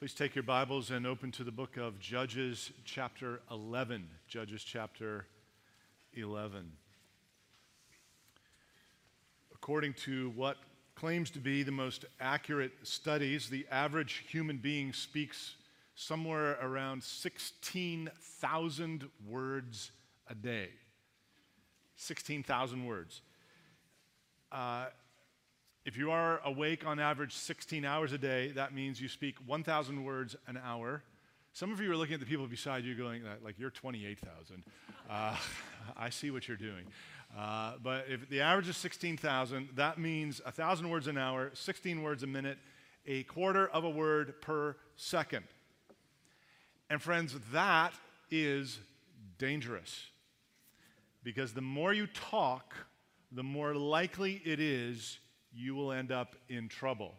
Please take your Bibles and open to the book of Judges, chapter 11. Judges, chapter 11. According to what claims to be the most accurate studies, the average human being speaks somewhere around 16,000 words a day. 16,000 words. Uh, if you are awake on average 16 hours a day, that means you speak 1,000 words an hour. Some of you are looking at the people beside you going, like, you're 28,000. Uh, I see what you're doing. Uh, but if the average is 16,000, that means 1,000 words an hour, 16 words a minute, a quarter of a word per second. And friends, that is dangerous. Because the more you talk, the more likely it is you will end up in trouble.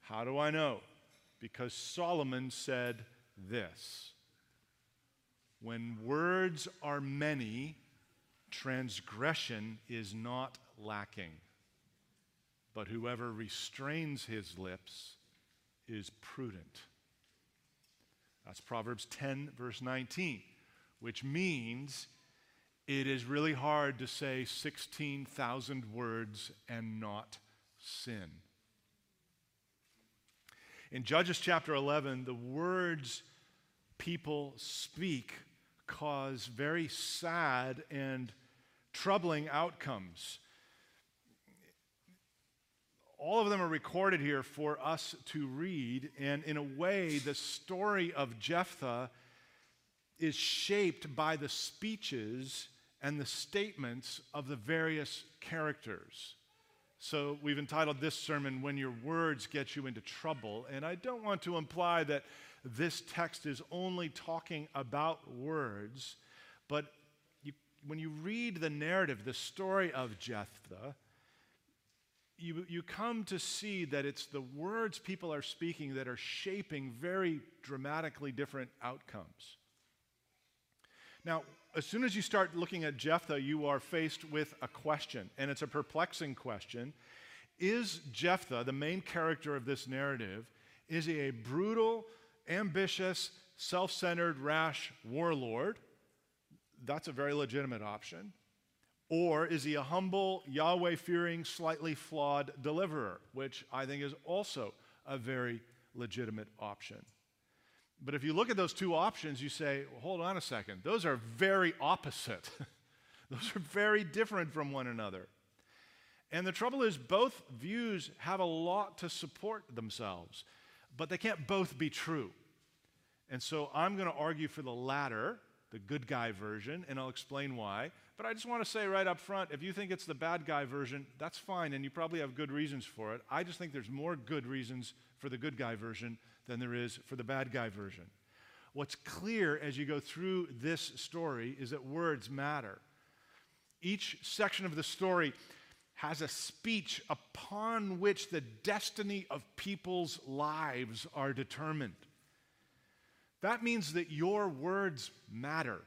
How do I know? Because Solomon said this When words are many, transgression is not lacking. But whoever restrains his lips is prudent. That's Proverbs 10, verse 19, which means it is really hard to say 16,000 words and not sin. In Judges chapter 11, the words people speak cause very sad and troubling outcomes. All of them are recorded here for us to read, and in a way, the story of Jephthah is shaped by the speeches and the statements of the various characters. So we've entitled this sermon, When Your Words Get You into Trouble. And I don't want to imply that this text is only talking about words, but you, when you read the narrative, the story of Jephthah, you, you come to see that it's the words people are speaking that are shaping very dramatically different outcomes. Now, as soon as you start looking at Jephthah, you are faced with a question, and it's a perplexing question. Is Jephthah, the main character of this narrative, is he a brutal, ambitious, self centered, rash warlord? That's a very legitimate option. Or is he a humble, Yahweh fearing, slightly flawed deliverer, which I think is also a very legitimate option. But if you look at those two options, you say, well, hold on a second, those are very opposite. those are very different from one another. And the trouble is, both views have a lot to support themselves, but they can't both be true. And so I'm going to argue for the latter, the good guy version, and I'll explain why. But I just want to say right up front if you think it's the bad guy version, that's fine, and you probably have good reasons for it. I just think there's more good reasons for the good guy version than there is for the bad guy version. What's clear as you go through this story is that words matter. Each section of the story has a speech upon which the destiny of people's lives are determined. That means that your words matter.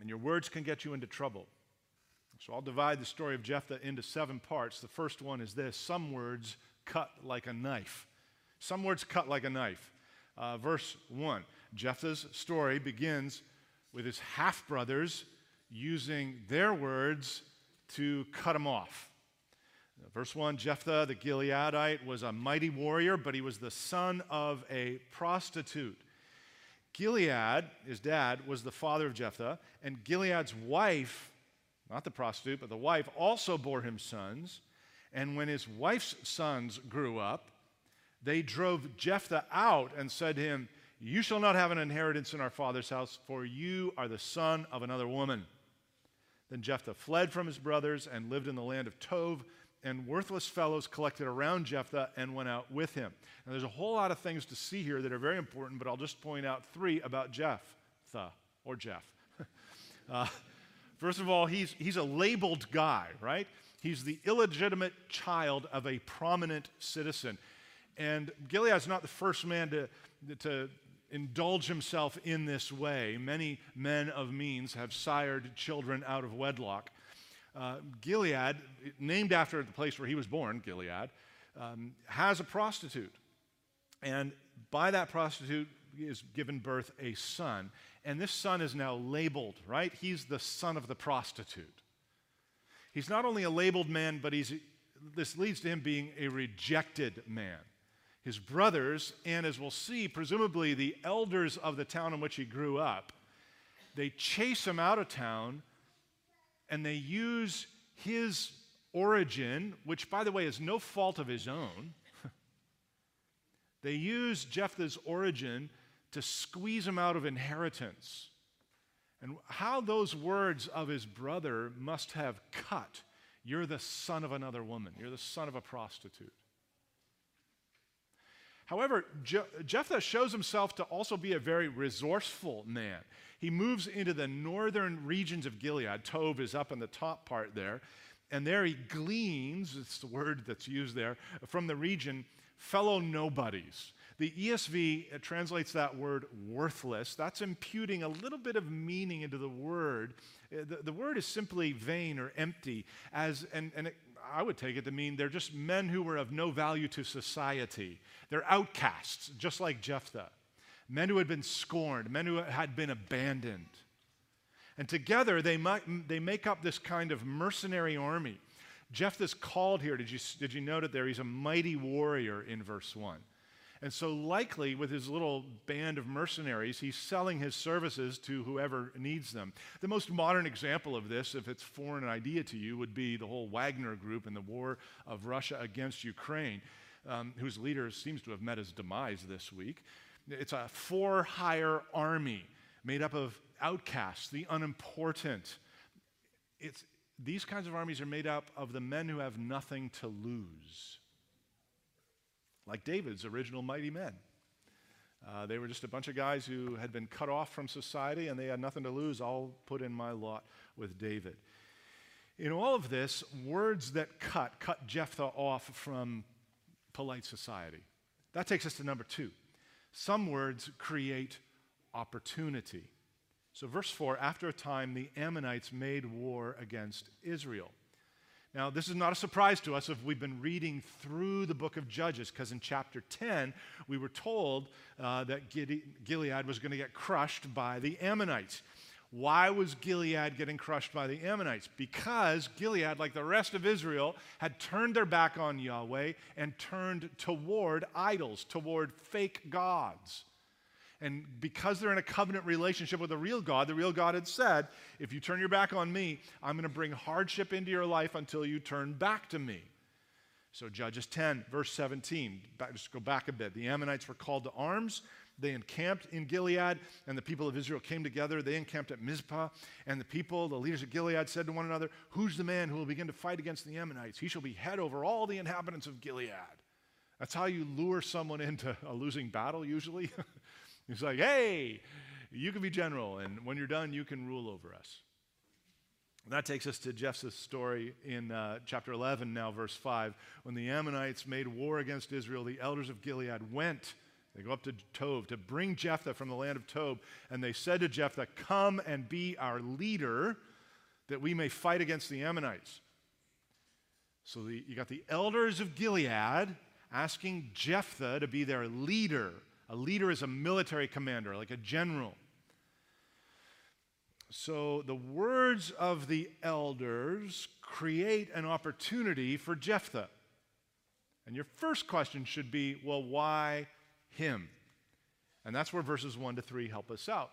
And your words can get you into trouble. So I'll divide the story of Jephthah into seven parts. The first one is this some words cut like a knife. Some words cut like a knife. Uh, verse 1 Jephthah's story begins with his half brothers using their words to cut him off. Verse 1 Jephthah the Gileadite was a mighty warrior, but he was the son of a prostitute. Gilead, his dad, was the father of Jephthah, and Gilead's wife, not the prostitute, but the wife, also bore him sons. And when his wife's sons grew up, they drove Jephthah out and said to him, You shall not have an inheritance in our father's house, for you are the son of another woman. Then Jephthah fled from his brothers and lived in the land of Tob, and worthless fellows collected around Jephthah and went out with him. Now, there's a whole lot of things to see here that are very important, but I'll just point out three about Jephthah, or Jeff. uh, first of all, he's, he's a labeled guy, right? He's the illegitimate child of a prominent citizen. And Gilead's not the first man to, to indulge himself in this way. Many men of means have sired children out of wedlock. Uh, Gilead, named after the place where he was born, Gilead, um, has a prostitute. And by that prostitute is given birth a son. And this son is now labeled, right? He's the son of the prostitute. He's not only a labeled man, but he's, this leads to him being a rejected man. His brothers, and as we'll see, presumably the elders of the town in which he grew up, they chase him out of town and they use his origin, which, by the way, is no fault of his own. they use Jephthah's origin to squeeze him out of inheritance. And how those words of his brother must have cut. You're the son of another woman, you're the son of a prostitute. However, Je- Jephthah shows himself to also be a very resourceful man. He moves into the northern regions of Gilead. Tov is up in the top part there. And there he gleans, it's the word that's used there, from the region, fellow nobodies. The ESV translates that word worthless. That's imputing a little bit of meaning into the word. Uh, the, the word is simply vain or empty, as, and, and it, I would take it to mean they're just men who were of no value to society. They're outcasts, just like Jephthah. Men who had been scorned, men who had been abandoned. And together they, might, they make up this kind of mercenary army. Jephthah's called here. Did you, did you note it there? He's a mighty warrior in verse 1. And so, likely, with his little band of mercenaries, he's selling his services to whoever needs them. The most modern example of this, if it's foreign idea to you, would be the whole Wagner group in the war of Russia against Ukraine, um, whose leader seems to have met his demise this week. It's a for hire army made up of outcasts, the unimportant. It's, these kinds of armies are made up of the men who have nothing to lose like David's original mighty men. Uh, they were just a bunch of guys who had been cut off from society and they had nothing to lose. I'll put in my lot with David. In all of this, words that cut, cut Jephthah off from polite society. That takes us to number two. Some words create opportunity. So, verse 4 after a time, the Ammonites made war against Israel. Now, this is not a surprise to us if we've been reading through the book of Judges, because in chapter 10, we were told uh, that Gilead was going to get crushed by the Ammonites. Why was Gilead getting crushed by the Ammonites? Because Gilead, like the rest of Israel, had turned their back on Yahweh and turned toward idols, toward fake gods. And because they're in a covenant relationship with the real God, the real God had said, if you turn your back on me, I'm going to bring hardship into your life until you turn back to me. So, Judges 10, verse 17, back, just go back a bit. The Ammonites were called to arms. They encamped in Gilead, and the people of Israel came together. They encamped at Mizpah, and the people, the leaders of Gilead, said to one another, Who's the man who will begin to fight against the Ammonites? He shall be head over all the inhabitants of Gilead. That's how you lure someone into a losing battle, usually. He's like, hey, you can be general, and when you're done, you can rule over us. And that takes us to Jephthah's story in uh, chapter 11, now verse 5. When the Ammonites made war against Israel, the elders of Gilead went. They go up to Tob to bring Jephthah from the land of Tob. And they said to Jephthah, Come and be our leader that we may fight against the Ammonites. So the, you got the elders of Gilead asking Jephthah to be their leader. A leader is a military commander, like a general. So the words of the elders create an opportunity for Jephthah. And your first question should be well, why him? And that's where verses 1 to 3 help us out.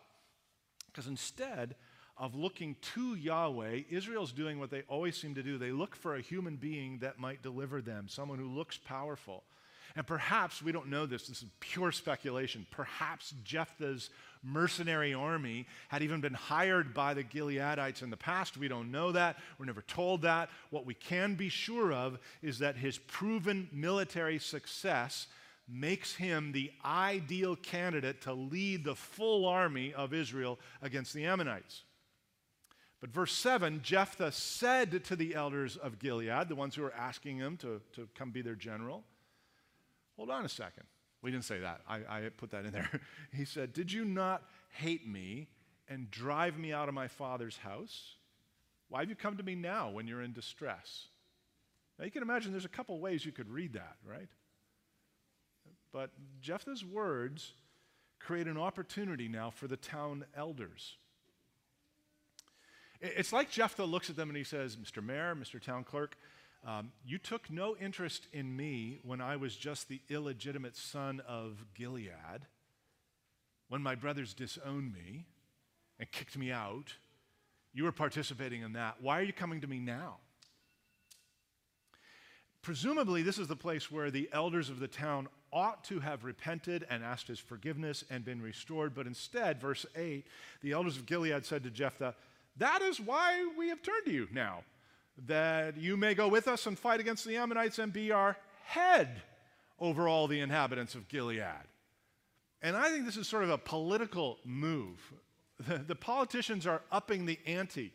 Because instead of looking to Yahweh, Israel's doing what they always seem to do. They look for a human being that might deliver them, someone who looks powerful. And perhaps, we don't know this, this is pure speculation. Perhaps Jephthah's mercenary army had even been hired by the Gileadites in the past. We don't know that. We're never told that. What we can be sure of is that his proven military success makes him the ideal candidate to lead the full army of Israel against the Ammonites. But verse 7 Jephthah said to the elders of Gilead, the ones who were asking him to, to come be their general, Hold on a second. We didn't say that. I, I put that in there. he said, Did you not hate me and drive me out of my father's house? Why have you come to me now when you're in distress? Now you can imagine there's a couple ways you could read that, right? But Jephthah's words create an opportunity now for the town elders. It's like Jephthah looks at them and he says, Mr. Mayor, Mr. Town Clerk, um, you took no interest in me when I was just the illegitimate son of Gilead, when my brothers disowned me and kicked me out. You were participating in that. Why are you coming to me now? Presumably, this is the place where the elders of the town ought to have repented and asked his forgiveness and been restored. But instead, verse 8, the elders of Gilead said to Jephthah, That is why we have turned to you now, that you may go with us and fight against the Ammonites and be our head over all the inhabitants of Gilead. And I think this is sort of a political move. The, the politicians are upping the ante.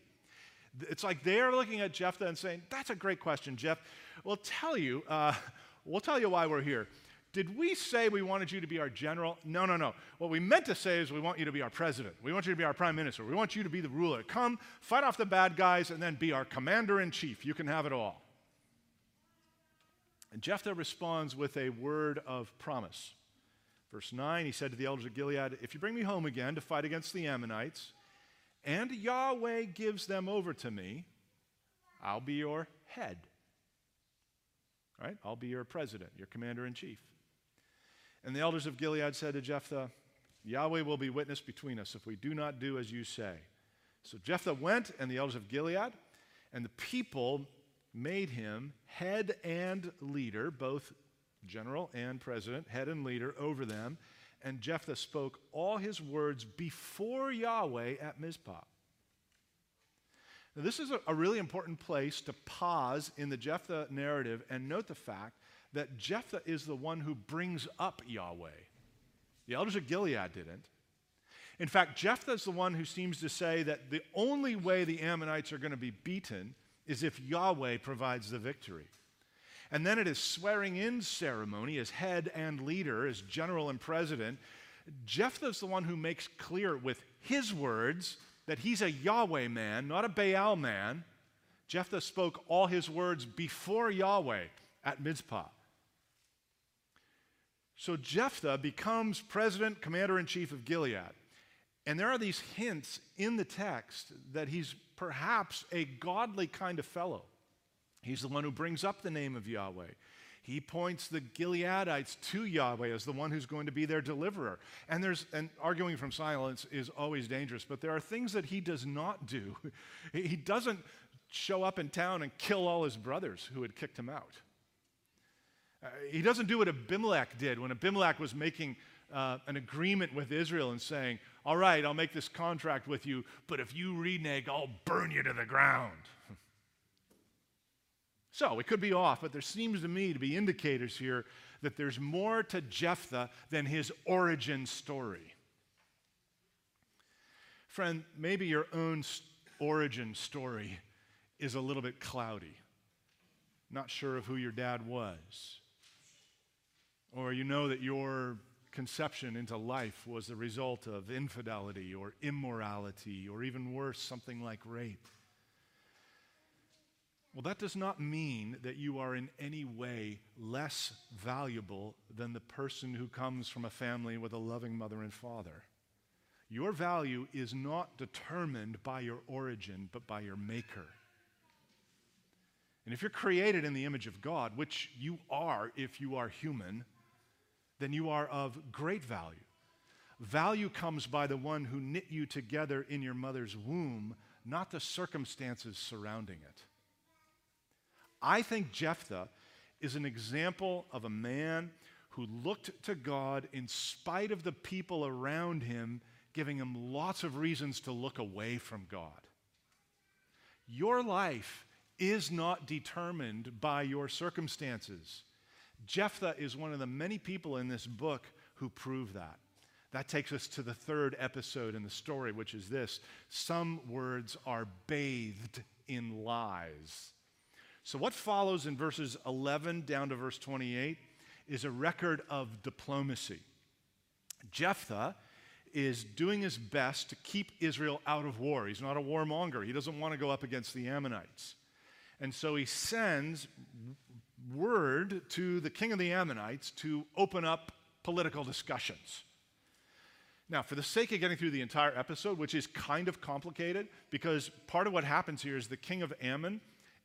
It's like they're looking at Jephthah and saying, That's a great question, Jeff. We'll tell you, uh, we'll tell you why we're here. Did we say we wanted you to be our general? No, no, no. What we meant to say is we want you to be our president. We want you to be our prime minister. We want you to be the ruler. Come, fight off the bad guys, and then be our commander in chief. You can have it all. And Jephthah responds with a word of promise. Verse 9, he said to the elders of Gilead, If you bring me home again to fight against the Ammonites, and Yahweh gives them over to me, I'll be your head. Right? I'll be your president, your commander in chief. And the elders of Gilead said to Jephthah, Yahweh will be witness between us if we do not do as you say. So Jephthah went, and the elders of Gilead, and the people made him head and leader, both general and president, head and leader over them. And Jephthah spoke all his words before Yahweh at Mizpah. Now, this is a, a really important place to pause in the Jephthah narrative and note the fact that Jephthah is the one who brings up Yahweh. The elders of Gilead didn't. In fact, Jephthah is the one who seems to say that the only way the Ammonites are going to be beaten is if Yahweh provides the victory. And then at his swearing in ceremony, as head and leader, as general and president, Jephthah is the one who makes clear with his words that he's a Yahweh man, not a Baal man. Jephthah spoke all his words before Yahweh at Mizpah. So Jephthah becomes president, commander in chief of Gilead. And there are these hints in the text that he's perhaps a godly kind of fellow. He's the one who brings up the name of Yahweh. He points the Gileadites to Yahweh as the one who's going to be their deliverer. And there's and arguing from silence is always dangerous, but there are things that he does not do. He doesn't show up in town and kill all his brothers who had kicked him out. Uh, he doesn't do what Abimelech did when Abimelech was making uh, an agreement with Israel and saying, All right, I'll make this contract with you, but if you renege, I'll burn you to the ground. so it could be off, but there seems to me to be indicators here that there's more to Jephthah than his origin story. Friend, maybe your own origin story is a little bit cloudy. Not sure of who your dad was or you know that your conception into life was the result of infidelity or immorality, or even worse, something like rape. Well, that does not mean that you are in any way less valuable than the person who comes from a family with a loving mother and father. Your value is not determined by your origin, but by your maker. And if you're created in the image of God, which you are if you are human, then you are of great value. Value comes by the one who knit you together in your mother's womb, not the circumstances surrounding it. I think Jephthah is an example of a man who looked to God in spite of the people around him giving him lots of reasons to look away from God. Your life is not determined by your circumstances. Jephthah is one of the many people in this book who prove that. That takes us to the third episode in the story, which is this some words are bathed in lies. So, what follows in verses 11 down to verse 28 is a record of diplomacy. Jephthah is doing his best to keep Israel out of war. He's not a warmonger, he doesn't want to go up against the Ammonites. And so he sends word to the king of the Ammonites to open up political discussions. Now, for the sake of getting through the entire episode, which is kind of complicated, because part of what happens here is the king of Ammon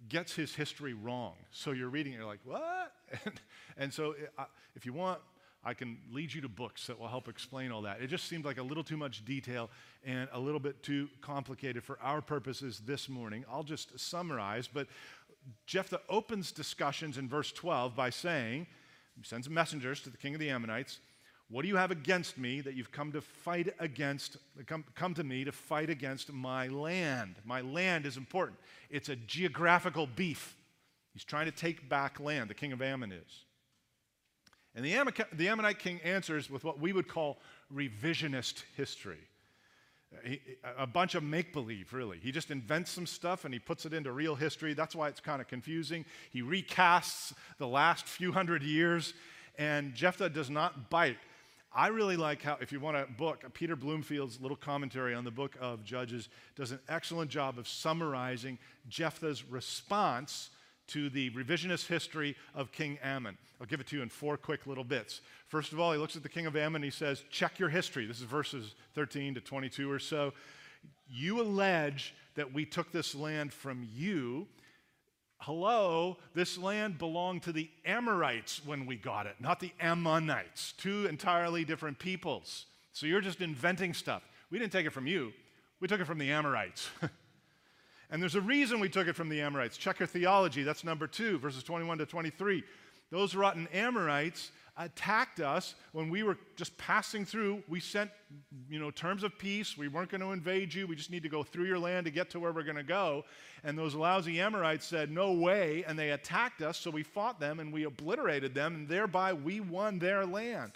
gets his history wrong. So you're reading, you're like, what? And, and so uh, if you want, I can lead you to books that will help explain all that. It just seemed like a little too much detail and a little bit too complicated for our purposes this morning. I'll just summarize, but Jephthah opens discussions in verse 12 by saying, he sends messengers to the king of the Ammonites. What do you have against me that you've come to fight against, come, come to me to fight against my land? My land is important. It's a geographical beef. He's trying to take back land, the king of Ammon is. And the, Ammon, the Ammonite king answers with what we would call revisionist history. A bunch of make believe, really. He just invents some stuff and he puts it into real history. That's why it's kind of confusing. He recasts the last few hundred years, and Jephthah does not bite. I really like how, if you want a book, Peter Bloomfield's little commentary on the book of Judges does an excellent job of summarizing Jephthah's response to the revisionist history of King Ammon. I'll give it to you in four quick little bits. First of all, he looks at the king of Ammon and he says, Check your history. This is verses 13 to 22 or so. You allege that we took this land from you hello, this land belonged to the Amorites when we got it, not the Ammonites, two entirely different peoples. So you're just inventing stuff. We didn't take it from you, we took it from the Amorites. and there's a reason we took it from the Amorites. Check your theology, that's number two, verses 21 to 23. Those rotten Amorites attacked us when we were just passing through. We sent, you know, terms of peace. We weren't going to invade you. We just need to go through your land to get to where we're going to go. And those lousy Amorites said, No way. And they attacked us. So we fought them and we obliterated them. And thereby we won their land.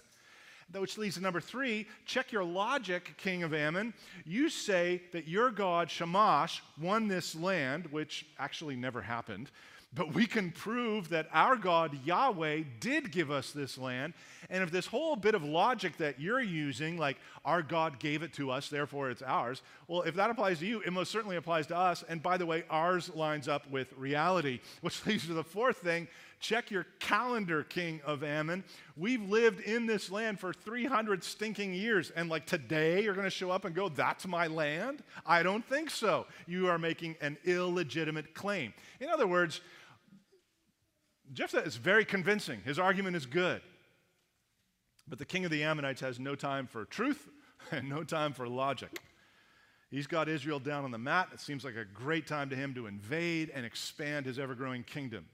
Which leads to number three check your logic, king of Ammon. You say that your God, Chemosh, won this land, which actually never happened. But we can prove that our God, Yahweh, did give us this land. And if this whole bit of logic that you're using, like our God gave it to us, therefore it's ours, well, if that applies to you, it most certainly applies to us. And by the way, ours lines up with reality, which leads to the fourth thing. Check your calendar, King of Ammon. We've lived in this land for 300 stinking years. And like today, you're going to show up and go, That's my land? I don't think so. You are making an illegitimate claim. In other words, Jephthah is very convincing. His argument is good. But the king of the Ammonites has no time for truth and no time for logic. He's got Israel down on the mat. It seems like a great time to him to invade and expand his ever growing kingdom.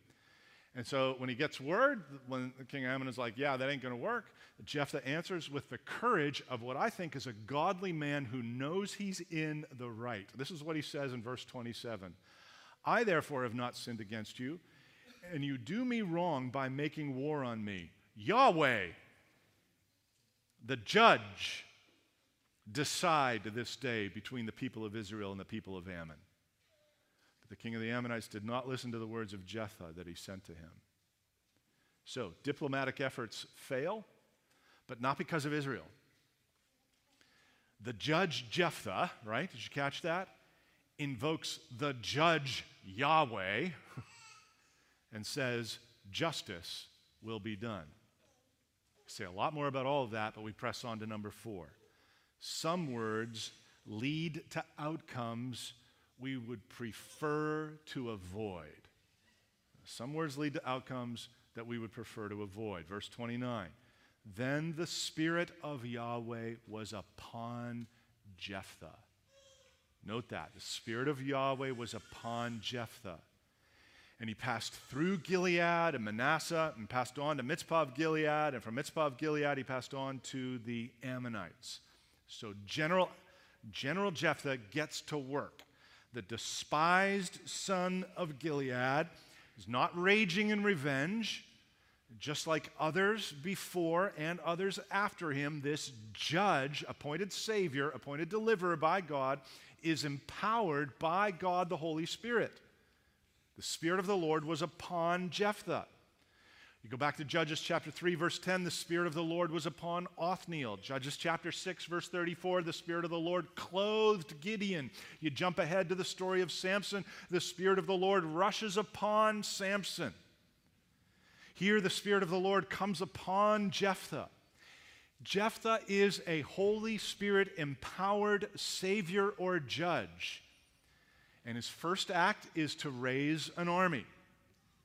And so when he gets word, when King Ammon is like, yeah, that ain't going to work, Jephthah answers with the courage of what I think is a godly man who knows he's in the right. This is what he says in verse 27 I therefore have not sinned against you and you do me wrong by making war on me. Yahweh, the judge, decide this day between the people of Israel and the people of Ammon. The king of the Ammonites did not listen to the words of Jephthah that he sent to him. So, diplomatic efforts fail, but not because of Israel. The judge Jephthah, right? Did you catch that? Invokes the judge Yahweh and says, Justice will be done. say a lot more about all of that, but we press on to number four. Some words lead to outcomes we would prefer to avoid. Some words lead to outcomes that we would prefer to avoid. Verse 29 Then the Spirit of Yahweh was upon Jephthah. Note that. The Spirit of Yahweh was upon Jephthah and he passed through Gilead and Manasseh and passed on to Mizpah of Gilead, and from Mizpah of Gilead he passed on to the Ammonites. So General, General Jephthah gets to work. The despised son of Gilead is not raging in revenge. Just like others before and others after him, this judge, appointed Savior, appointed deliverer by God, is empowered by God the Holy Spirit. The Spirit of the Lord was upon Jephthah. You go back to Judges chapter 3, verse 10, the Spirit of the Lord was upon Othniel. Judges chapter 6, verse 34, the Spirit of the Lord clothed Gideon. You jump ahead to the story of Samson, the Spirit of the Lord rushes upon Samson. Here, the Spirit of the Lord comes upon Jephthah. Jephthah is a Holy Spirit empowered savior or judge. And his first act is to raise an army.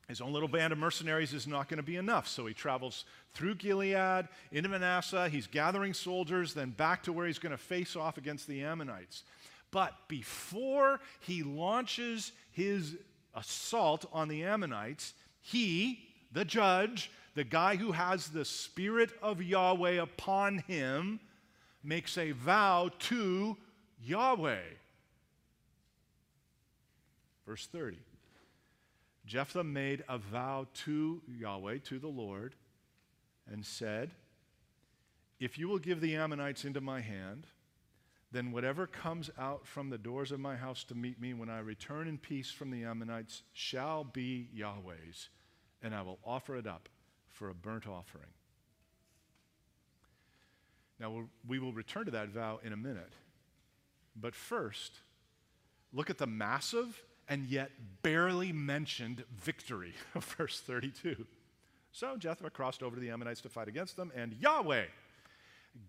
His own little band of mercenaries is not going to be enough. So he travels through Gilead into Manasseh. He's gathering soldiers, then back to where he's going to face off against the Ammonites. But before he launches his assault on the Ammonites, he, the judge, the guy who has the Spirit of Yahweh upon him, makes a vow to Yahweh. Verse 30. Jephthah made a vow to Yahweh, to the Lord, and said, If you will give the Ammonites into my hand, then whatever comes out from the doors of my house to meet me when I return in peace from the Ammonites shall be Yahweh's, and I will offer it up for a burnt offering. Now, we will return to that vow in a minute. But first, look at the massive and yet barely mentioned victory verse 32. So Jephthah crossed over to the Ammonites to fight against them, and Yahweh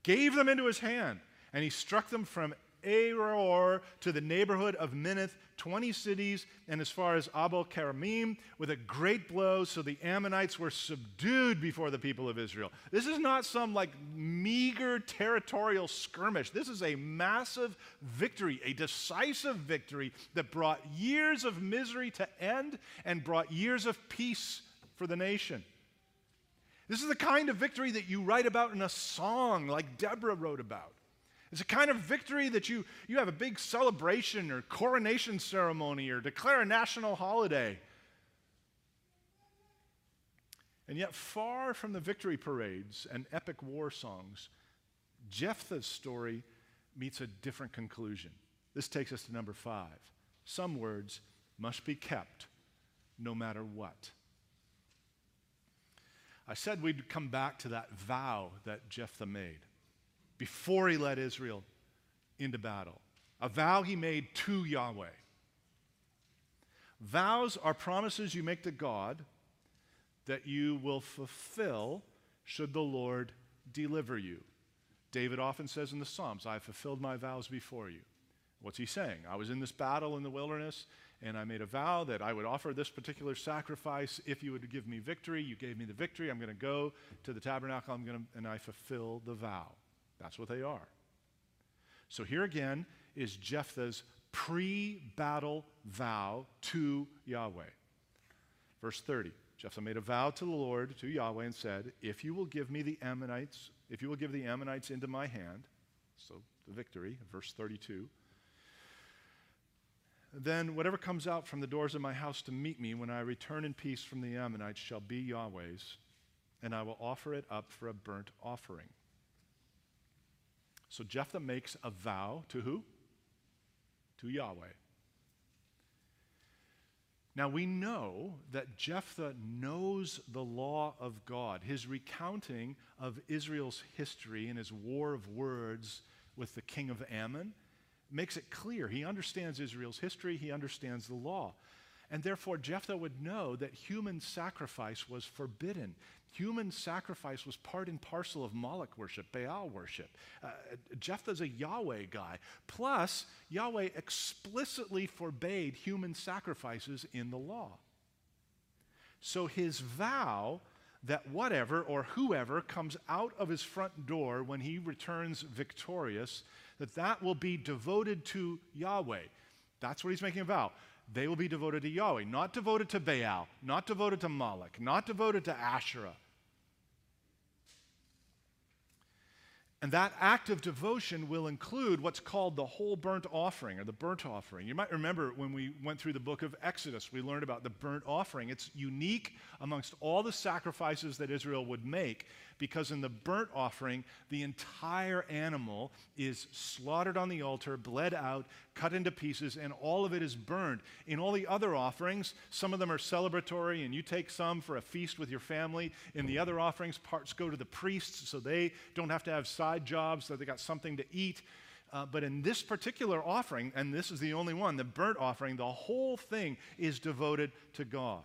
gave them into his hand, and he struck them from Aroer to the neighborhood of Minnith, 20 cities, and as far as Abel Keramim, with a great blow, so the Ammonites were subdued before the people of Israel. This is not some like meager territorial skirmish. This is a massive victory, a decisive victory that brought years of misery to end and brought years of peace for the nation. This is the kind of victory that you write about in a song like Deborah wrote about. It's a kind of victory that you, you have a big celebration or coronation ceremony or declare a national holiday. And yet, far from the victory parades and epic war songs, Jephthah's story meets a different conclusion. This takes us to number five. Some words must be kept no matter what. I said we'd come back to that vow that Jephthah made before he led Israel into battle, a vow he made to Yahweh. Vows are promises you make to God that you will fulfill should the Lord deliver you. David often says in the Psalms, I have fulfilled my vows before you. What's he saying? I was in this battle in the wilderness, and I made a vow that I would offer this particular sacrifice if you would give me victory. You gave me the victory. I'm going to go to the tabernacle, I'm going to, and I fulfill the vow. That's what they are. So here again is Jephthah's pre battle vow to Yahweh. Verse 30 Jephthah made a vow to the Lord, to Yahweh, and said, If you will give me the Ammonites, if you will give the Ammonites into my hand, so the victory, verse 32, then whatever comes out from the doors of my house to meet me when I return in peace from the Ammonites shall be Yahweh's, and I will offer it up for a burnt offering. So Jephthah makes a vow to who? To Yahweh. Now we know that Jephthah knows the law of God. His recounting of Israel's history and his war of words with the king of Ammon makes it clear. He understands Israel's history, he understands the law. And therefore, Jephthah would know that human sacrifice was forbidden. Human sacrifice was part and parcel of Moloch worship, Baal worship. Uh, Jephthah's a Yahweh guy. Plus, Yahweh explicitly forbade human sacrifices in the law. So his vow that whatever or whoever comes out of his front door when he returns victorious, that that will be devoted to Yahweh. That's what he's making a vow they will be devoted to Yahweh, not devoted to Baal, not devoted to Moloch, not devoted to Asherah. And that act of devotion will include what's called the whole burnt offering or the burnt offering. You might remember when we went through the book of Exodus, we learned about the burnt offering. It's unique amongst all the sacrifices that Israel would make because in the burnt offering, the entire animal is slaughtered on the altar, bled out, cut into pieces, and all of it is burned. In all the other offerings, some of them are celebratory, and you take some for a feast with your family. In the other offerings, parts go to the priests so they don't have to have side jobs, so they got something to eat. Uh, but in this particular offering, and this is the only one, the burnt offering, the whole thing is devoted to God.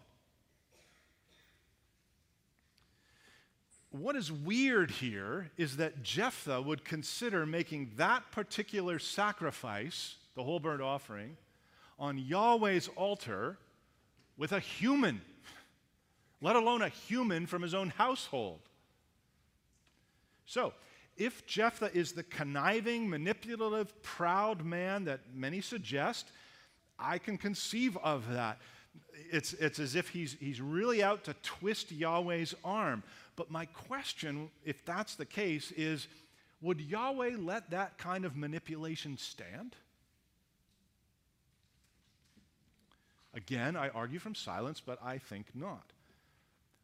What is weird here is that Jephthah would consider making that particular sacrifice, the whole burnt offering, on Yahweh's altar with a human, let alone a human from his own household. So, if Jephthah is the conniving, manipulative, proud man that many suggest, I can conceive of that. It's, it's as if he's, he's really out to twist Yahweh's arm. But my question, if that's the case, is would Yahweh let that kind of manipulation stand? Again, I argue from silence, but I think not.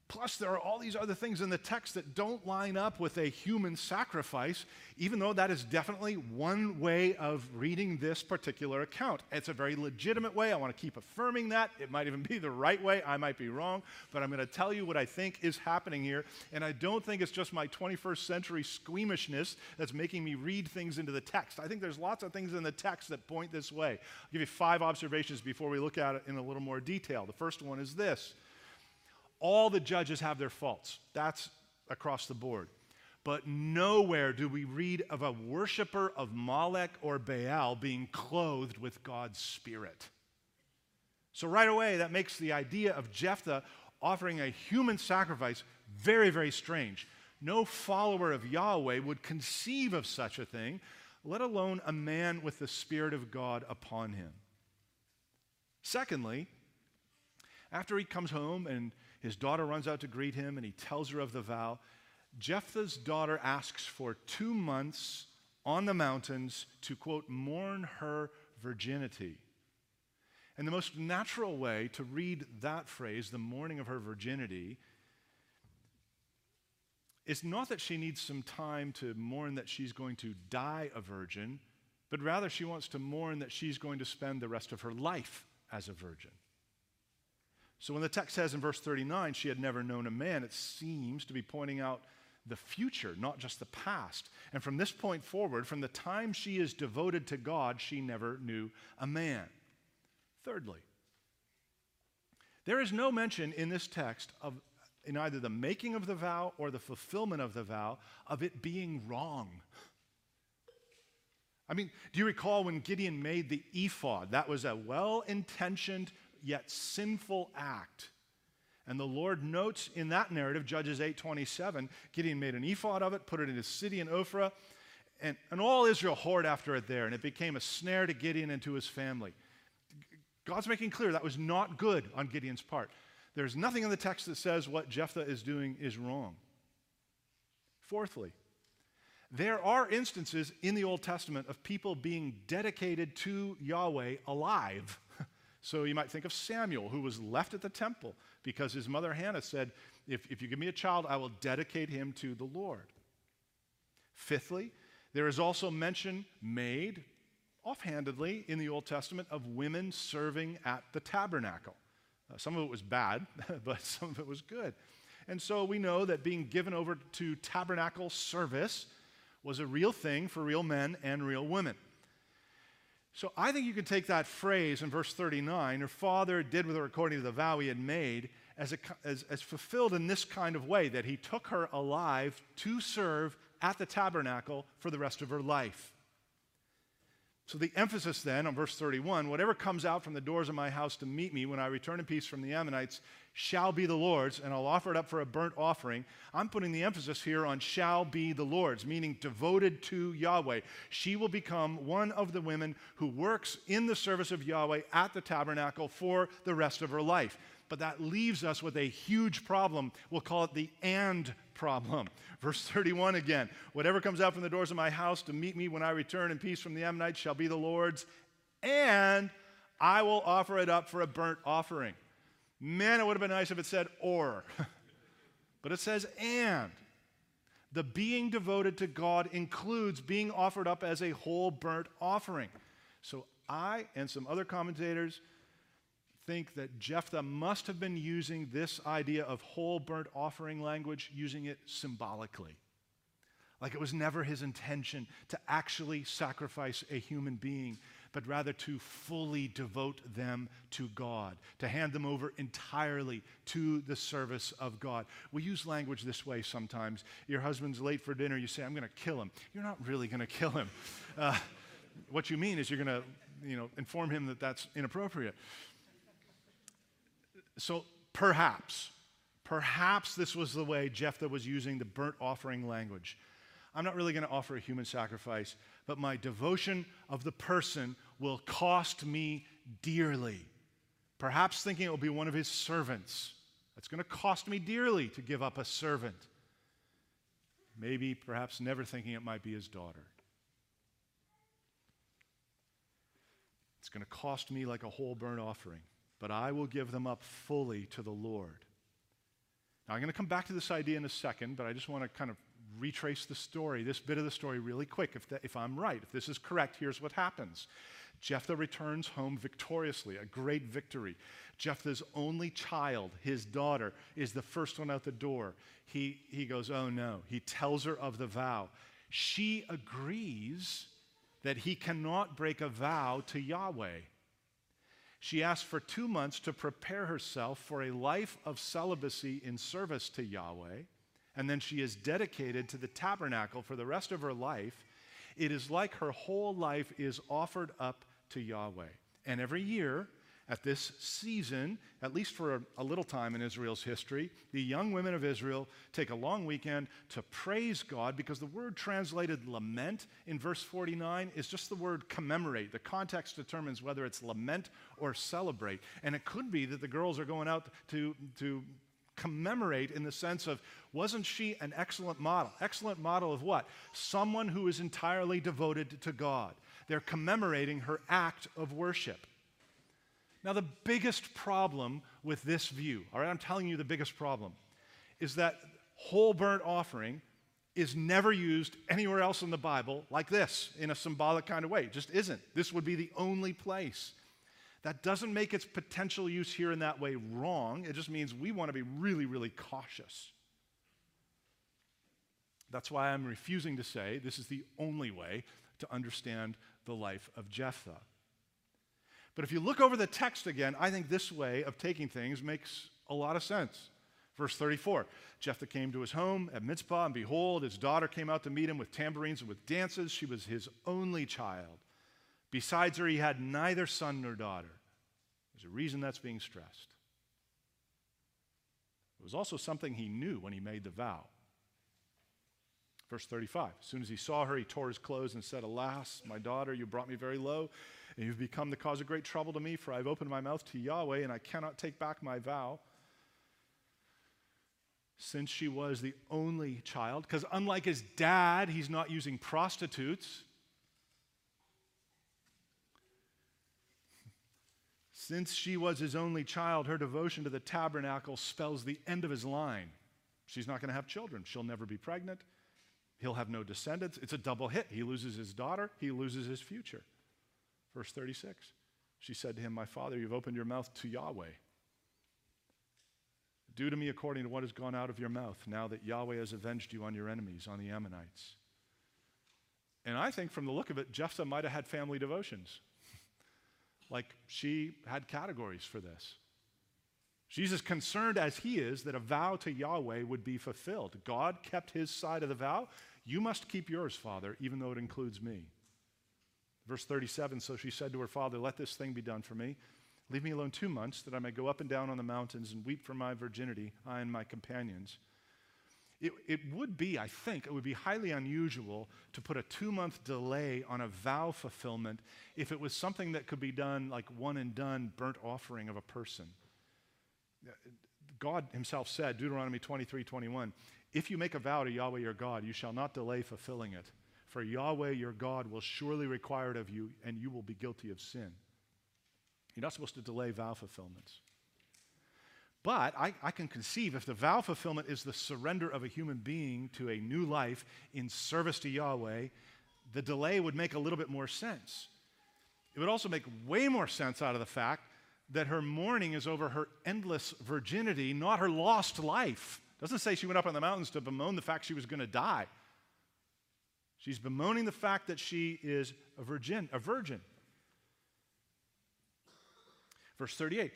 Plus, there are all these other things in the text that don't line up with a human sacrifice, even though that is definitely one way of reading this particular account. It's a very legitimate way. I want to keep affirming that. It might even be the right way. I might be wrong, but I'm going to tell you what I think is happening here. And I don't think it's just my 21st century squeamishness that's making me read things into the text. I think there's lots of things in the text that point this way. I'll give you five observations before we look at it in a little more detail. The first one is this all the judges have their faults. That's across the board. But nowhere do we read of a worshiper of Molech or Baal being clothed with God's Spirit. So, right away, that makes the idea of Jephthah offering a human sacrifice very, very strange. No follower of Yahweh would conceive of such a thing, let alone a man with the Spirit of God upon him. Secondly, after he comes home and his daughter runs out to greet him and he tells her of the vow. Jephthah's daughter asks for two months on the mountains to, quote, mourn her virginity. And the most natural way to read that phrase, the mourning of her virginity, is not that she needs some time to mourn that she's going to die a virgin, but rather she wants to mourn that she's going to spend the rest of her life as a virgin. So when the text says in verse 39, she had never known a man, it seems to be pointing out the future, not just the past. And from this point forward, from the time she is devoted to God, she never knew a man. Thirdly, there is no mention in this text of in either the making of the vow or the fulfillment of the vow of it being wrong. I mean, do you recall when Gideon made the ephod? That was a well intentioned yet sinful act. And the Lord notes in that narrative, Judges 8:27, Gideon made an ephod of it, put it in his city in Ophrah, and, and all Israel whored after it there, and it became a snare to Gideon and to his family. God's making clear that was not good on Gideon's part. There's nothing in the text that says what Jephthah is doing is wrong. Fourthly, there are instances in the Old Testament of people being dedicated to Yahweh alive. So you might think of Samuel, who was left at the temple because his mother Hannah said, if, if you give me a child, I will dedicate him to the Lord. Fifthly, there is also mention made offhandedly in the Old Testament of women serving at the tabernacle. Uh, some of it was bad, but some of it was good. And so we know that being given over to tabernacle service was a real thing for real men and real women. So I think you can take that phrase in verse 39, her father did with her according to the vow he had made, as, a, as, as fulfilled in this kind of way that he took her alive to serve at the tabernacle for the rest of her life. So the emphasis then on verse 31 whatever comes out from the doors of my house to meet me when I return in peace from the Ammonites shall be the Lord's, and I'll offer it up for a burnt offering. I'm putting the emphasis here on shall be the Lord's, meaning devoted to Yahweh. She will become one of the women who works in the service of Yahweh at the tabernacle for the rest of her life. But that leaves us with a huge problem. We'll call it the and problem. Verse 31 again Whatever comes out from the doors of my house to meet me when I return in peace from the Ammonites shall be the Lord's, and I will offer it up for a burnt offering. Man, it would have been nice if it said or, but it says and. The being devoted to God includes being offered up as a whole burnt offering. So I and some other commentators think that Jephthah must have been using this idea of whole burnt offering language, using it symbolically. Like it was never his intention to actually sacrifice a human being. but rather to fully devote them to God, to hand them over entirely to the service of God. We use language this way sometimes. Your husband's late for dinner, you say, I'm going to kill him. You're not really going to kill him. Uh, what you mean is you're going to you know, inform him that that's inappropriate. So perhaps, perhaps this was the way Jephthah was using the burnt offering language. I'm not really going to offer a human sacrifice, but my devotion of the person will cost me dearly. Perhaps thinking it will be one of his servants. It's going to cost me dearly to give up a servant. Maybe, perhaps, never thinking it might be his daughter. It's going to cost me like a whole burnt offering, but I will give them up fully to the Lord. Now, I'm going to come back to this idea in a second, but I just want to kind of retrace the story, this bit of the story, really quick. If, if I'm right, if this is correct, here's what happens. Jephthah returns home victoriously, a great victory. Jephthah's only child, his daughter, is the first one out the door. He, he goes, Oh no. He tells her of the vow. She agrees that he cannot break a vow to Yahweh. She asks for two months to prepare herself for a life of celibacy in service to Yahweh and then she is dedicated to the tabernacle for the rest of her life, it is like her whole life is offered up to Yahweh. And every year, at this season, at least for a, a, little time in Israel's history, the young women of Israel take a long weekend to praise God because the word translated lament in verse 49 is just the word commemorate. The context determines whether it's lament or celebrate. And it could be that the girls are going out to, to commemorate in the sense of wasn't she an excellent model? Excellent model of what? Someone who is entirely devoted to God. They're commemorating her act of worship. Now, the biggest problem with this view, all right, I'm telling you the biggest problem, is that whole burnt offering is never used anywhere else in the Bible like this in a symbolic kind of way. It just isn't. This would be the only place. That doesn't make its potential use here in that way wrong. It just means we want to be really, really cautious. That's why I'm refusing to say this is the only way to understand the life of Jephthah. But if you look over the text again, I think this way of taking things makes a lot of sense. Verse 34 Jephthah came to his home at Mizpah, and behold, his daughter came out to meet him with tambourines and with dances. She was his only child. Besides her, he had neither son nor daughter. There's a reason that's being stressed. It was also something he knew when he made the vow. Verse 35 As soon as he saw her, he tore his clothes and said, Alas, my daughter, you brought me very low, and you've become the cause of great trouble to me, for I've opened my mouth to Yahweh, and I cannot take back my vow. Since she was the only child, because unlike his dad, he's not using prostitutes. Since she was his only child, her devotion to the tabernacle spells the end of his line. She's not going to have children. She'll never be pregnant. He'll have no descendants. It's a double hit. He loses his daughter, he loses his future. Verse 36 She said to him, My father, you've opened your mouth to Yahweh. Do to me according to what has gone out of your mouth, now that Yahweh has avenged you on your enemies, on the Ammonites. And I think from the look of it, Jephthah might have had family devotions. Like she had categories for this. She's as concerned as he is that a vow to Yahweh would be fulfilled. God kept his side of the vow. You must keep yours, Father, even though it includes me. Verse 37 So she said to her father, Let this thing be done for me. Leave me alone two months, that I may go up and down on the mountains and weep for my virginity, I and my companions. It, it would be, I think, it would be highly unusual to put a two month delay on a vow fulfillment if it was something that could be done like one and done burnt offering of a person. God Himself said, Deuteronomy 23 21, if you make a vow to Yahweh your God, you shall not delay fulfilling it, for Yahweh your God will surely require it of you, and you will be guilty of sin. You're not supposed to delay vow fulfillments. But I, I, can conceive if the vow fulfillment is the surrender of a human being to a new life in service to Yahweh, the delay would make a little bit more sense. It would also make way more sense out of the fact that her mourning is over her endless virginity, not her lost life. It doesn't say she went up on the mountains to bemoan the fact she was going to die. She's bemoaning the fact that she is a virgin, a virgin. Verse 38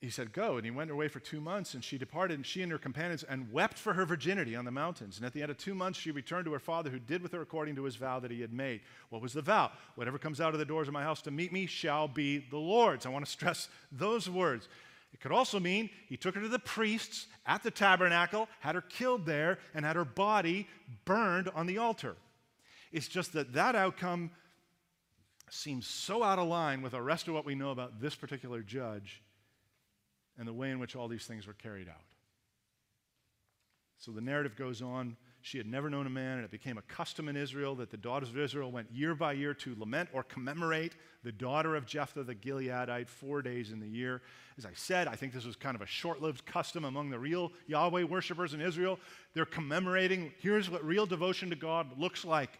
he said, Go. And he went away for two months, and she departed, and she and her companions, and wept for her virginity on the mountains. And at the end of two months, she returned to her father, who did with her according to his vow that he had made. What was the vow? Whatever comes out of the doors of my house to meet me shall be the Lord's. I want to stress those words. It could also mean he took her to the priests at the tabernacle, had her killed there, and had her body burned on the altar. It's just that that outcome seems so out of line with the rest of what we know about this particular judge and the way in which all these things were carried out. So the narrative goes on. She had never known a man, and it became a custom in Israel that the daughters of Israel went year by year to lament or commemorate the daughter of Jephthah the Gileadite four days in the year. As I said, I think this was kind of a short lived custom among the real Yahweh worshippers in Israel. They're commemorating here's what real devotion to God looks like.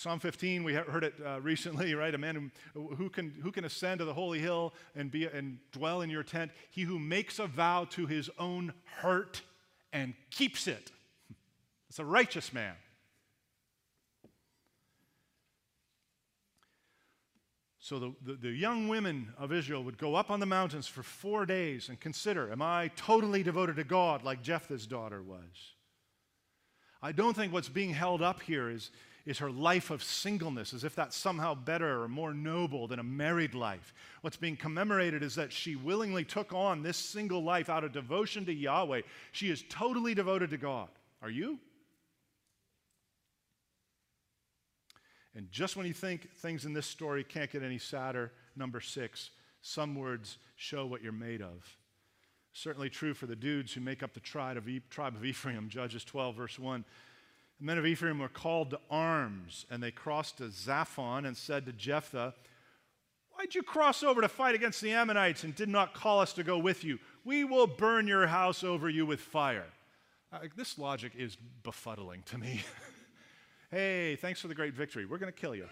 Psalm 15, we heard it uh, recently, right? A man who, who, can, who can ascend to the holy hill and, be, and dwell in your tent? He who makes a vow to his own hurt and keeps it. It's a righteous man. So the, the, the, young women of Israel would go up on the mountains for four days and consider Am I totally devoted to God like Jephthah's daughter was? I don't think what's being held up here is, is her life of singleness, as if that's somehow better or more noble than a married life. What's being commemorated is that she willingly took on this single life out of devotion to Yahweh. She is totally devoted to God. Are you? And just when you think things in this story can't get any sadder, number six, some words show what you're made of. Certainly true for the dudes who make up the tribe of, Ephraim, Judges 12, verse 1. The men of Ephraim were called to arms, and they crossed to Zaphon and said to Jephthah, Why'd you cross over to fight against the Ammonites and did not call us to go with you? We will burn your house over you with fire. Uh, this logic is befuddling to me. hey, thanks for the great victory. We're going to kill you,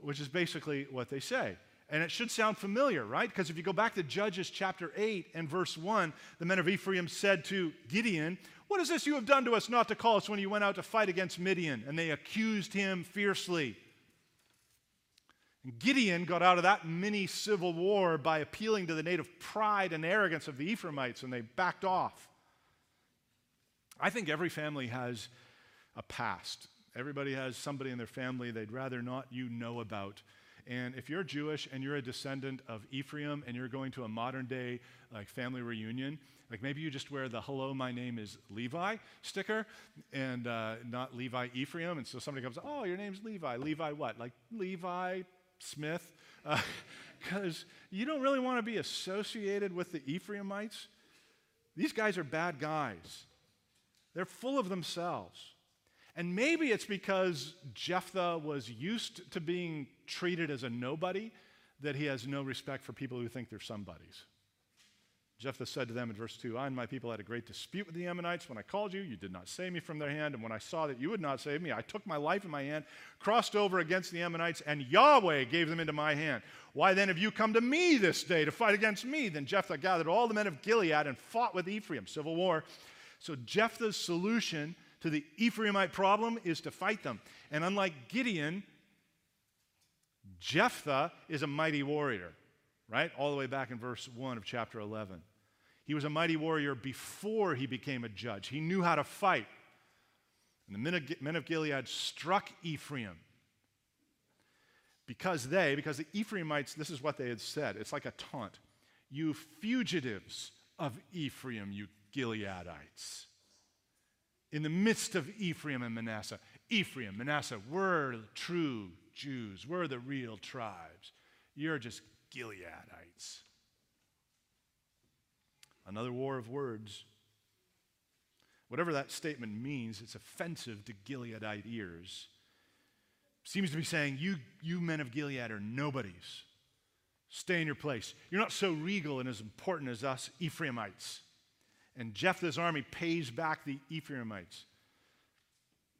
which is basically what they say. And it should sound familiar, right? Because if you go back to Judges chapter 8 and verse 1, the men of Ephraim said to Gideon, What is this you have done to us not to call us when you went out to fight against Midian? And they accused him fiercely. And Gideon got out of that mini civil war by appealing to the native pride and arrogance of the Ephraimites, and they backed off. I think every family has a past. Everybody has somebody in their family they'd rather not you know about and if you're Jewish and you're a descendant of Ephraim and you're going to a modern day like family reunion, like maybe you just wear the "Hello, my name is Levi" sticker, and uh, not Levi Ephraim. And so somebody comes, "Oh, your name's Levi. Levi what? Like Levi Smith?" Because uh, you don't really want to be associated with the Ephraimites. These guys are bad guys. They're full of themselves. And maybe it's because Jephthah was used to being treated as a nobody that he has no respect for people who think they're somebodies. Jephthah said to them in verse 2 I and my people had a great dispute with the Ammonites. When I called you, you did not save me from their hand. And when I saw that you would not save me, I took my life in my hand, crossed over against the Ammonites, and Yahweh gave them into my hand. Why then have you come to me this day to fight against me? Then Jephthah gathered all the men of Gilead and fought with Ephraim. Civil war. So Jephthah's solution to the Ephraimite problem is to fight them. And unlike Gideon, Jephthah is a mighty warrior, right? All the way back in verse 1 of chapter 11. He was a mighty warrior before he became a judge. He knew how to fight. And the men of, Gilead struck Ephraim because they, because the Ephraimites, this is what they had said. It's like a taunt. You fugitives of Ephraim, you Gileadites in the midst of Ephraim and Manasseh. Ephraim, Manasseh, we're true Jews. We're the real tribes. You're just Gileadites. Another war of words. Whatever that statement means, it's offensive to Gileadite ears. Seems to be saying, you, you men of Gilead are nobodies. Stay in your place. You're not so regal and as important as us Ephraimites. And Jephthah's army pays back the Ephraimites.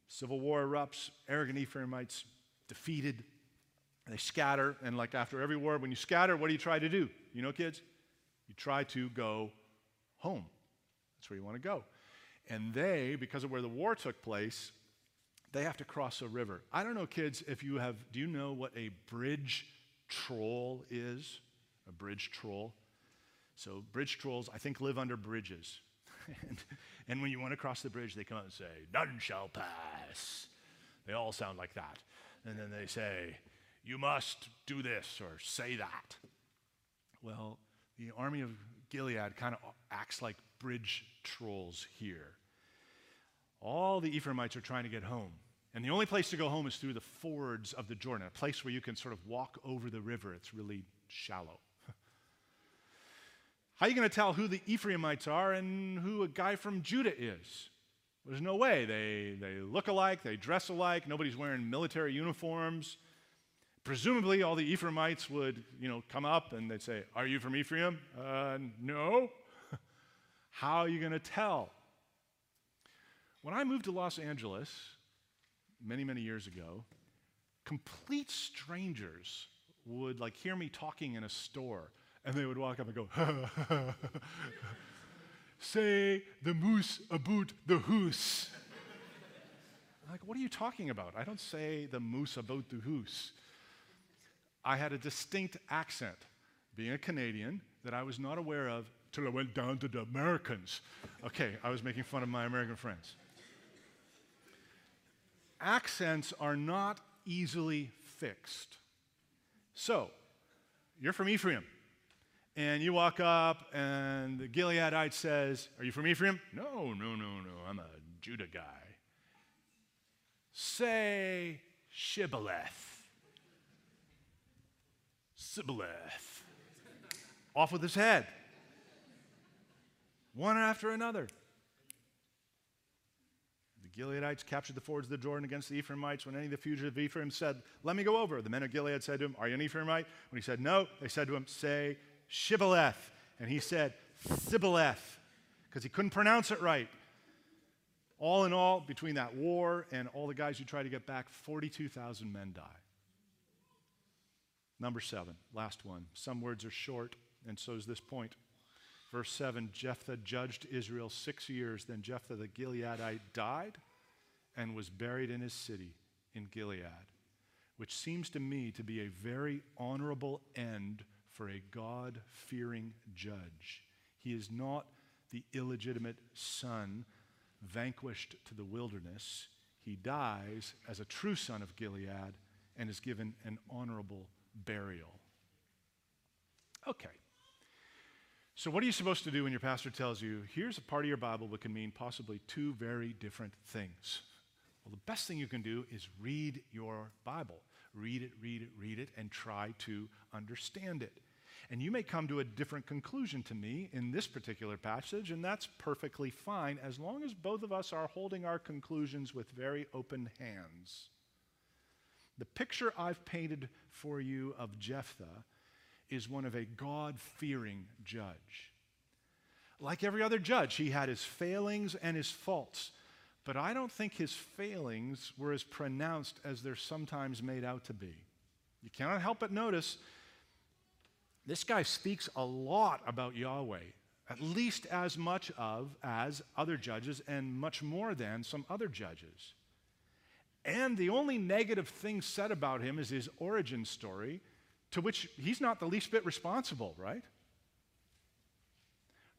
Civil war erupts, arrogant Ephraimites defeated. They scatter, and like after every war, when you scatter, what do you try to do? You know, kids? You try to go home. That's where you want to go. And they, because of where the war took place, they have to cross a river. I don't know, kids, if you have, do you know what a bridge troll is? a bridge troll. So, bridge trolls, I think, live under bridges. and, and when you want to cross the bridge, they come out and say, None shall pass. They all sound like that. And then they say, You must do this or say that. Well, the army of Gilead kind of acts like bridge trolls here. All the Ephraimites are trying to get home. And the only place to go home is through the fords of the Jordan, a place where you can sort of walk over the river. It's really shallow. How are you going to tell who the Ephraimites are and who a guy from Judah is? There's no way. They, they look alike, they dress alike, nobody's wearing military uniforms. Presumably, all the Ephraimites would, you know, come up and they'd say, Are you from Ephraim? Uh, no. How are you going to tell? When I moved to Los Angeles many, many years ago, complete strangers would like hear me talking in a store and they would walk up and go, say the moose about the hoose. like, what are you talking about? I don't say the moose about the hoose. I had a distinct accent, being a Canadian, that I was not aware of till I went down to the Americans. Okay, I was making fun of my American friends. Accents are not easily fixed. So, you're from Ephraim, and you walk up, and the Gileadite says, Are you from Ephraim? No, no, no, no, I'm a Judah guy. Say Shibboleth. Sibboleth. Off with his head. One after another. The Gileadites captured the fords of the Jordan against the Ephraimites. When any of the fugitive Ephraim said, Let me go over, the men of Gilead said to him, Are you an Ephraimite? When he said no, they said to him, Say Shibboleth. And he said Sibboleth, because he couldn't pronounce it right. All in all, between that war and all the guys who tried to get back, 42,000 men die. Number seven, last one. Some words are short, and so is this point. Verse 7 Jephthah judged Israel six years. Then Jephthah the Gileadite died and was buried in his city in Gilead, which seems to me to be a very honorable end for a God fearing judge. He is not the illegitimate son vanquished to the wilderness. He dies as a true son of Gilead and is given an honorable burial. Okay. So, what are you supposed to do when your pastor tells you, here's a part of your Bible that can mean possibly two very different things? Well, the best thing you can do is read your Bible. Read it, read it, read it, and try to understand it. And you may come to a different conclusion to me in this particular passage, and that's perfectly fine as long as both of us are holding our conclusions with very open hands. The picture I've painted for you of Jephthah is one of a God fearing judge. Like every other judge, he had his failings and his faults, but I don't think his failings were as pronounced as they're sometimes made out to be. You cannot help but notice this guy speaks a lot about Yahweh, at least as much of as other judges and much more than some other judges. And the only negative thing said about him is his origin story, to which he's not the least bit responsible, right?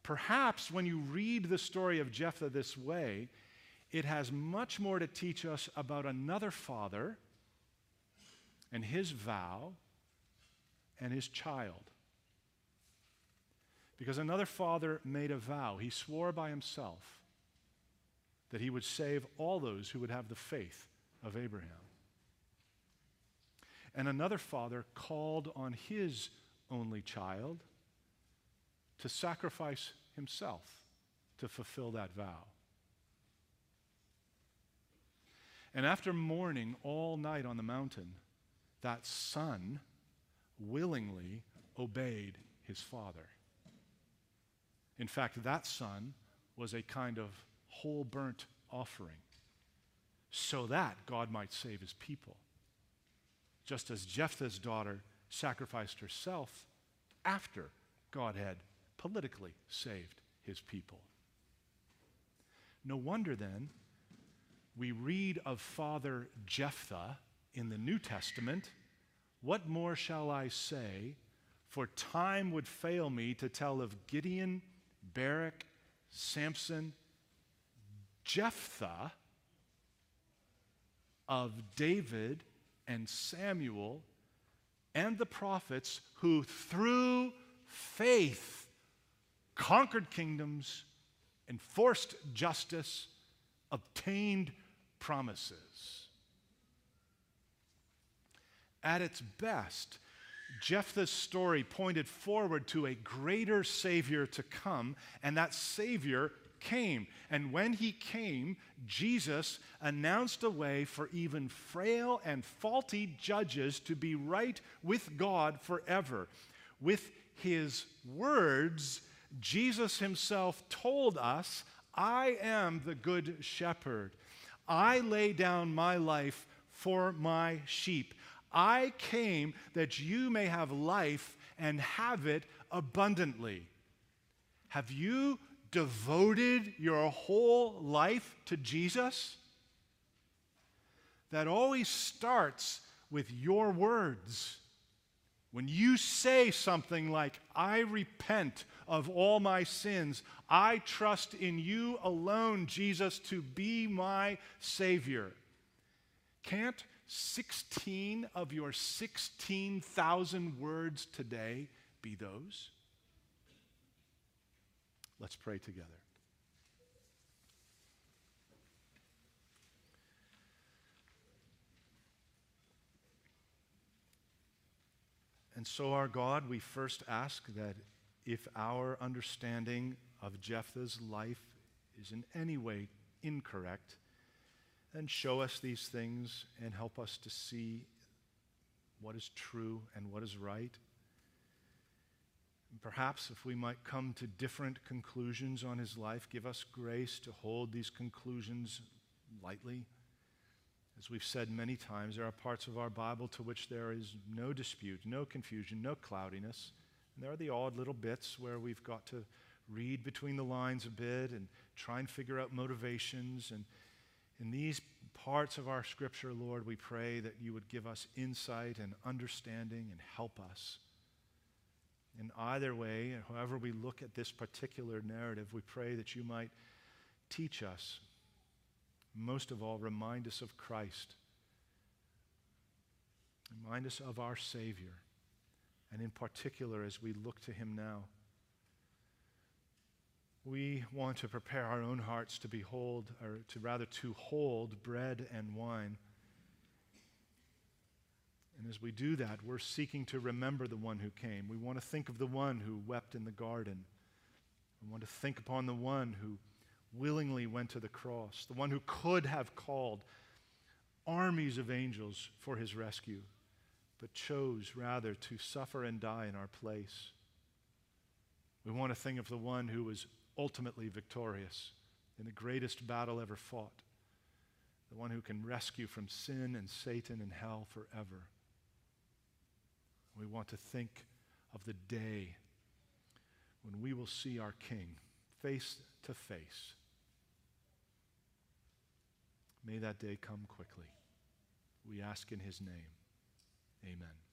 Perhaps when you read the story of Jephthah this way, it has much more to teach us about another father and his vow and his child. Because another father made a vow, he swore by himself that he would save all those who would have the faith of Abraham. And another father called on his only child to sacrifice himself to fulfill that vow. And after mourning all night on the mountain, that son willingly obeyed his father. In fact, that son was a kind of whole burnt offering so that God might save his people. Just as Jephthah's daughter sacrificed herself after God had politically saved his people. No wonder then we read of Father Jephthah in the New Testament. What more shall I say? for time would fail me to tell of Gideon, Barak, Samson, Jephthah, of David and Samuel and the prophets who, through faith, conquered kingdoms, enforced justice, obtained promises. At its best, Jephthah's story pointed forward to a greater Savior to come, and that Savior came. And when he came, Jesus announced a way for even frail and faulty judges to be right with God forever. With his words, Jesus himself told us, I am the good shepherd. I lay down my life for my sheep. I came that you may have life and have it abundantly. Have you devoted your whole life to Jesus? That always starts with your words. When you say something like, I repent of all my sins, I trust in you alone, Jesus, to be my Savior. Can't 16 of your 16,000 words today be those? Let's pray together. And so, our God, we first ask that if our understanding of Jephthah's life is in any way incorrect, then show us these things and help us to see what is true and what is right. Perhaps if we might come to different conclusions on his life, give us grace to hold these conclusions lightly. As we've said many times, there are parts of our Bible to which there is no dispute, no confusion, no cloudiness. And there are the odd little bits where we've got to read between the lines a bit and try and figure out motivations. And in these parts of our scripture, Lord, we pray that you would give us insight and understanding and help us. In either way, however we look at this particular narrative, we pray that you might teach us most of all, remind us of Christ. Remind us of our Savior. And in particular, as we look to Him now, we want to prepare our own hearts to behold, or to rather to hold bread and wine. And as we do that, we're seeking to remember the one who came. We want to think of the one who wept in the garden. We want to think upon the one who willingly went to the cross, the one who could have called armies of angels for his rescue, but chose rather to suffer and die in our place. We want to think of the one who was ultimately victorious in the greatest battle ever fought, the one who can rescue from sin and Satan and hell forever. We want to think of the day when we will see our King face to face May that day come quickly. We ask in his name. Amen.